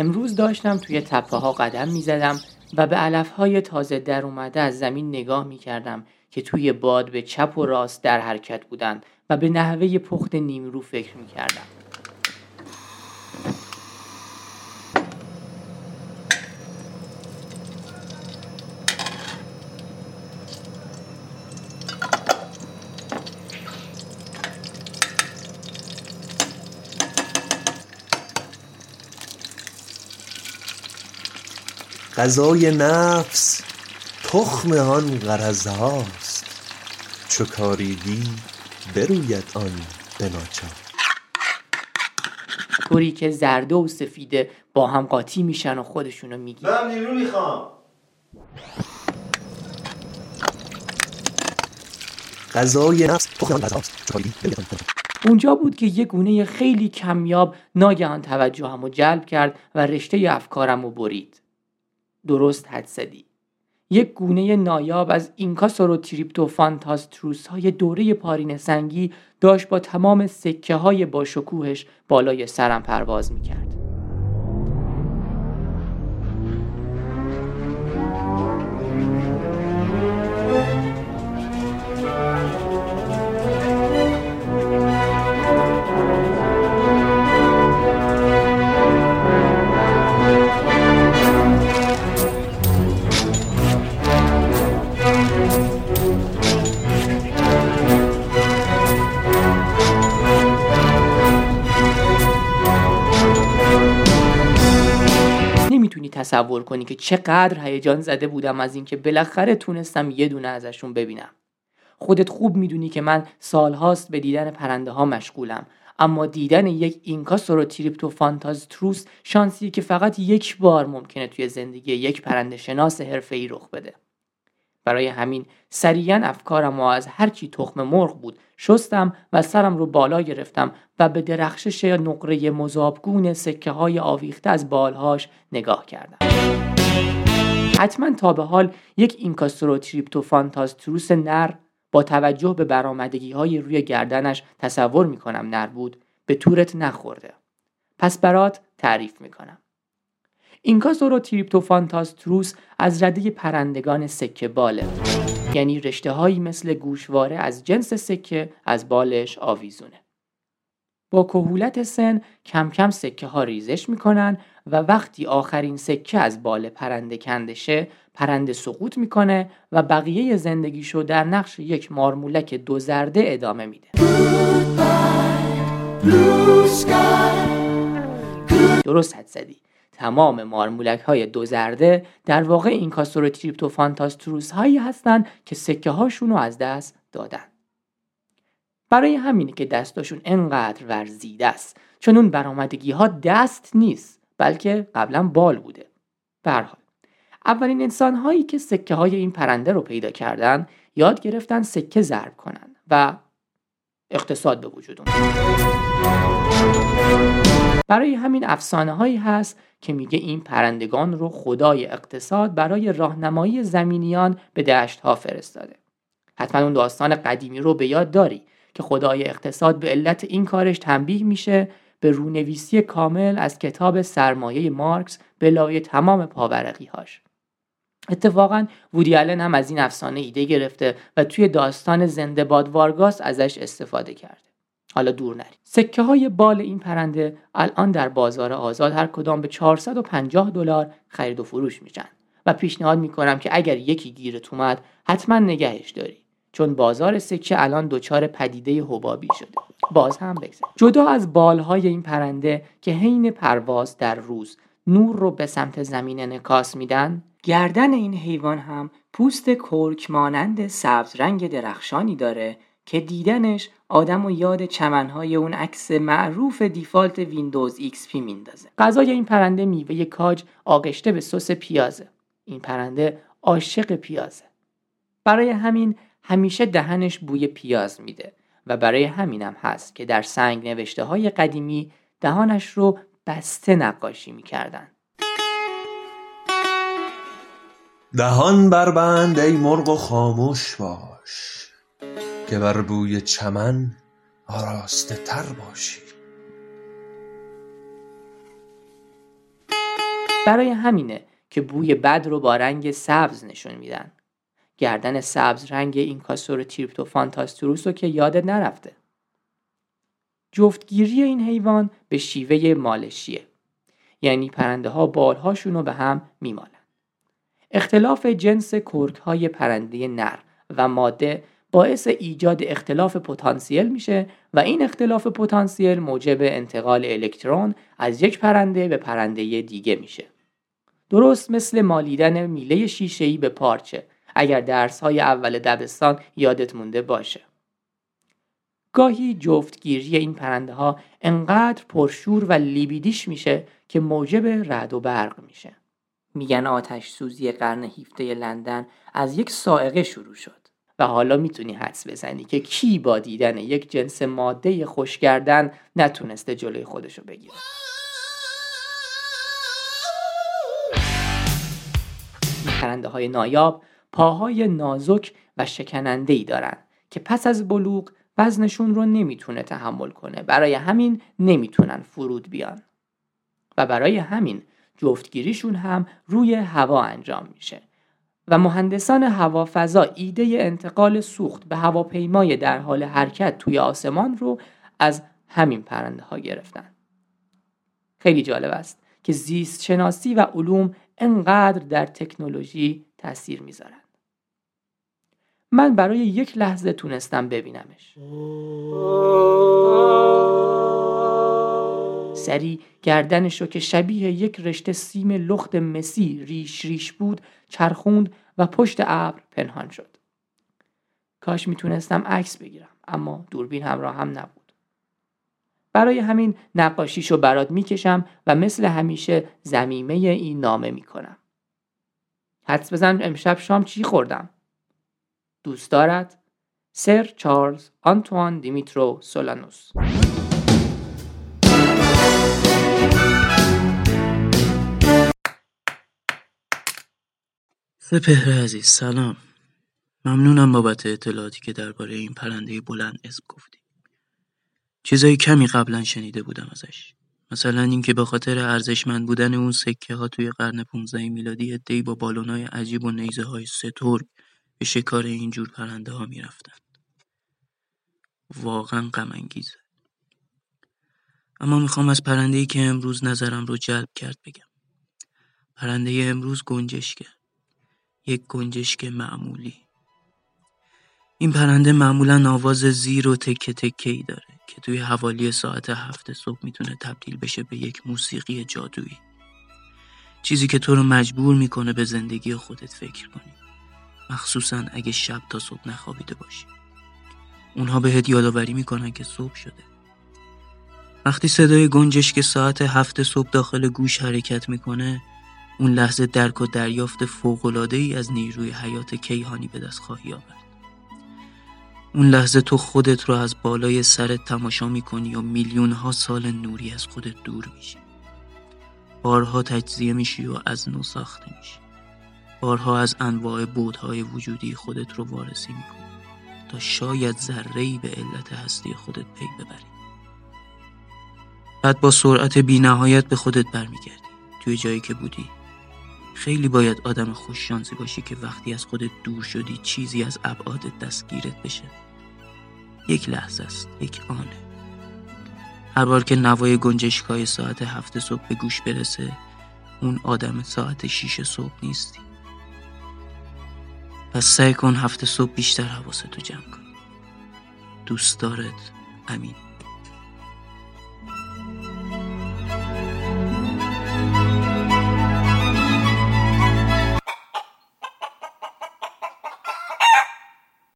امروز داشتم توی تپه ها قدم می زدم و به علف های تازه در اومده از زمین نگاه می کردم که توی باد به چپ و راست در حرکت بودند و به نحوه پخت نیمرو فکر می کردم. غذای نفس تخم آن غرضهاست. چو کاریدی بروید آن به ناچار. طوری که زرده و سفیده با هم قاطی میشن و خودشونو میگی من نیرو می‌خوام. غذای نفس تخم آن غرضهاست. چو کاریدی بروید آن به ناچار. اونجا بود که یه گونه خیلی کمیاب ناگهان توجهمو جلب کرد و رشته افکارمو برید. درست حد زدی یک گونه نایاب از اینکاسور و تریپتوفانتاستروس های دوره پارین سنگی داشت با تمام سکه های با شکوهش بالای سرم پرواز می‌کرد. تصور کنی که چقدر هیجان زده بودم از اینکه بالاخره تونستم یه دونه ازشون ببینم. خودت خوب می‌دونی که من سالهاست به دیدن پرنده ها مشغولم اما دیدن یک اینکا سوروتریپتوفانتاز تروس شانسی که فقط یک بار ممکنه توی زندگی یک پرنده شناس حرفه‌ای رخ بده. برای همین سریعا افکارم و از هرچی تخم مرغ بود شستم و سرم رو بالا گرفتم و به درخشش نقره مذابگون سکه های آویخته از بالهاش نگاه کردم. حتما تا به حال یک اینکاستروتریپتوفانتاستروس نر با توجه به برآمدگی های روی گردنش تصور می‌کنم نر بود به تورت نخورده. پس برات تعریف می‌کنم. اینکاسوروتریپتوفانتاستروس از رده پرندگان سکه باله. یعنی رشته هایی مثل گوشواره از جنس سکه از بالش آویزونه. با کهولت سن کم کم سکه ها ریزش می‌کنن و وقتی آخرین سکه از بال پرنده کنده شه پرنده سقوط می‌کنه و بقیه زندگیشو در نقش یک مارمولک دو زرده ادامه میده. درست حد زدی. تمام مارمولک های دو زرده در واقع این کاستروتریپتوفانتاستروس هایی هستن که سکه هاشون رو از دست دادن. برای همینه که دستاشون انقدر ورزیده است. چون اون برآمدگی ها دست نیست بلکه قبلا بال بوده. به اولین انسان هایی که سکه های این پرنده رو پیدا کردن یاد گرفتن سکه ضرب کنن و اقتصاد به وجود اومد. برای همین افسانه هایی هست که میگه این پرندگان رو خدای اقتصاد برای راهنمایی زمینیان به دشت ها فرستاده. حتما اون داستان قدیمی رو به یاد داری که خدای اقتصاد به علت این کارش تنبیه میشه به رونویسی کامل از کتاب سرمایه مارکس به لای تمام پاورقی هاش اتفاقا وودی هم از این افسانه ایده گرفته و توی داستان زنده باد وارگاس ازش استفاده کرده. حالا دور نریم. سکه های بال این پرنده الان در بازار آزاد هر کدام به 450 دلار خرید و فروش میشن و پیشنهاد می‌کنم که اگر یکی گیرت اومد حتما نگهش داری. چون بازار سکه الان دچار پدیده حبابی شده. باز هم بگذار جدا از بالهای این پرنده که حین پرواز در روز نور رو به سمت زمین انعکاس میدن گردن این حیوان هم پوست کرک مانند سبز رنگ درخشانی داره که دیدنش آدم و یاد چمنهای اون عکس معروف default Windows XP میندازه. غذای این پرنده میوه کاج آغشته به سس پیازه. این پرنده عاشق پیازه. برای همین همیشه دهنش بوی پیاز میده و برای همینم هست که در سنگ نوشته های قدیمی دهانش رو بسته نقاشی می‌کردن. دهان بربند ای مرغ و خاموش باش. که بر بوی چمن آراسته تر باشی. برای همینه که بوی بد رو با رنگ سبز نشون میدن. گردن سبز رنگ این کاسور تریپتو فانتاستروس رو که یادت نرفته. جفتگیری این حیوان به شیوه مالشیه. یعنی پرنده ها بالهاشون رو به هم میمالن. اختلاف جنس کرک های پرنده نر و ماده باعث ایجاد اختلاف پتانسیل میشه و این اختلاف پتانسیل موجب انتقال الکترون از یک پرنده به پرنده دیگه میشه. درست مثل مالیدن میله شیشه‌ای به پارچه اگر درس های اول دبستان یادت مونده باشه. گاهی جفتگیری این پرنده ها انقدر پرشور و لیبیدیش میشه که موجب رد و برق میشه. میگن آتش سوزی قرن 17 لندن از یک سائقه شروع شد. و حالا می‌تونی حدس بزنی که کی با دیدن یک جنس ماده خوشگردن نتونسته جلوی خودشو بگیره. پرنده های نایاب پاهای نازک و شکننده ای دارن که پس از بلوغ وزنشون رو نمی‌تونه تحمل کنه. برای همین نمی‌تونن فرود بیان. و برای همین جفتگیریشون هم روی هوا انجام میشه. و مهندسان هوافضا ایده انتقال سوخت به هواپیمای در حال حرکت توی آسمان رو از همین پرنده ها گرفتن. خیلی جالب است که زیست شناسی و علوم انقدر در تکنولوژی تاثیر می‌ذارند. من برای یک لحظه تونستم ببینمش. سری گردنش رو که شبیه یک رشته سیم لخت مسی ریش ریش بود چرخوند و پشت ابر پنهان شد. کاش می‌تونستم عکس بگیرم اما دوربین همراه هم نبود. برای همین نقاشیشو برات می‌کشم و مثل همیشه زمیمه این نامه می‌کنم. حدس بزن امشب شام چی خوردم؟ دوست دارد؟ سر چارلز آنتوان دیمیترو سولانوس سپهر عزیز سلام. ممنونم بابت اطلاعاتی که درباره این پرنده بلند اسم گفتی. چیزای کمی قبلا شنیده بودم ازش. مثلا اینکه به خاطر ارزشمند بودن اون سکه ها توی قرن 15 میلادی ادهی با بالونای عجیب و نیزه های سترگ به شکار اینجور پرنده ها می‌رفتن واقعا غم انگیزه اما می‌خوام از پرنده ای که امروز نظرم رو جلب کرد بگم. پرنده امروز گنجشکه. یک گنجشک معمولی. این پرنده معمولا آواز زیر و تکه تکه ای داره که توی حوالی ساعت هفت صبح می‌تونه تبدیل بشه به یک موسیقی جادویی. چیزی که تو رو مجبور می‌کنه به زندگی خودت فکر کنی. مخصوصا اگه شب تا صبح نخوابیده باشی. اونها بهت یادآوری می‌کنن که صبح شده. وقتی صدای گنجش که ساعت هفت صبح داخل گوش حرکت می‌کنه اون لحظه درک و دریافت فوقلاده ای از نیروی حیات کیهانی به دست خواهی آورد. اون لحظه تو خودت رو از بالای سرت تماشا می‌کنی و میلیون ها سال نوری از خودت دور میشی. بارها تجزیه میشی و از نو ساخته میشی. بارها از انواع بودهای وجودی خودت رو وارسی می‌کنی تا شاید ذره به علت هستی خودت پی ببری. بعد با سرعت بی نهایت به خودت برمیگردی. توی جایی که بودی. خیلی باید آدم خوششانسی باشی که وقتی از خودت دور شدی چیزی از ابعادت دستگیرت بشه. یک لحظه است یک آنه هر بار که نوای گنجشکای ساعت هفت صبح به گوش برسه اون آدم ساعت شیش صبح نیستی. پس سعی کن هفته صبح بیشتر حواستو جمع کن. دوست دارت. امین.